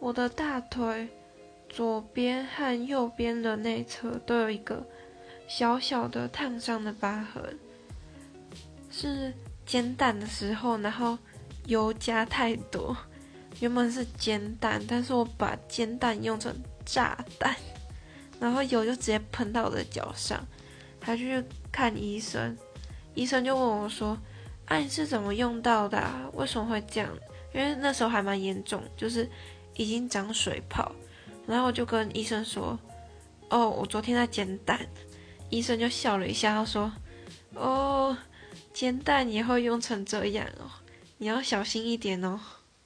我的大腿左边和右边的内侧都有一个小小的烫伤的疤痕，是煎蛋的时候，然后油加太多。原本是煎蛋，但是我把煎蛋用成炸弹，然后油就直接喷到我的脚上，还去看医生。医生就问我说：“啊，你是怎么用到的？为什么会这样？”因为那时候还蛮严重，就是已经长水泡。然后我就跟医生说：“哦，我昨天在煎蛋。”医生就笑了一下，他说：“哦，煎蛋也会用成这样哦，你要小心一点哦。”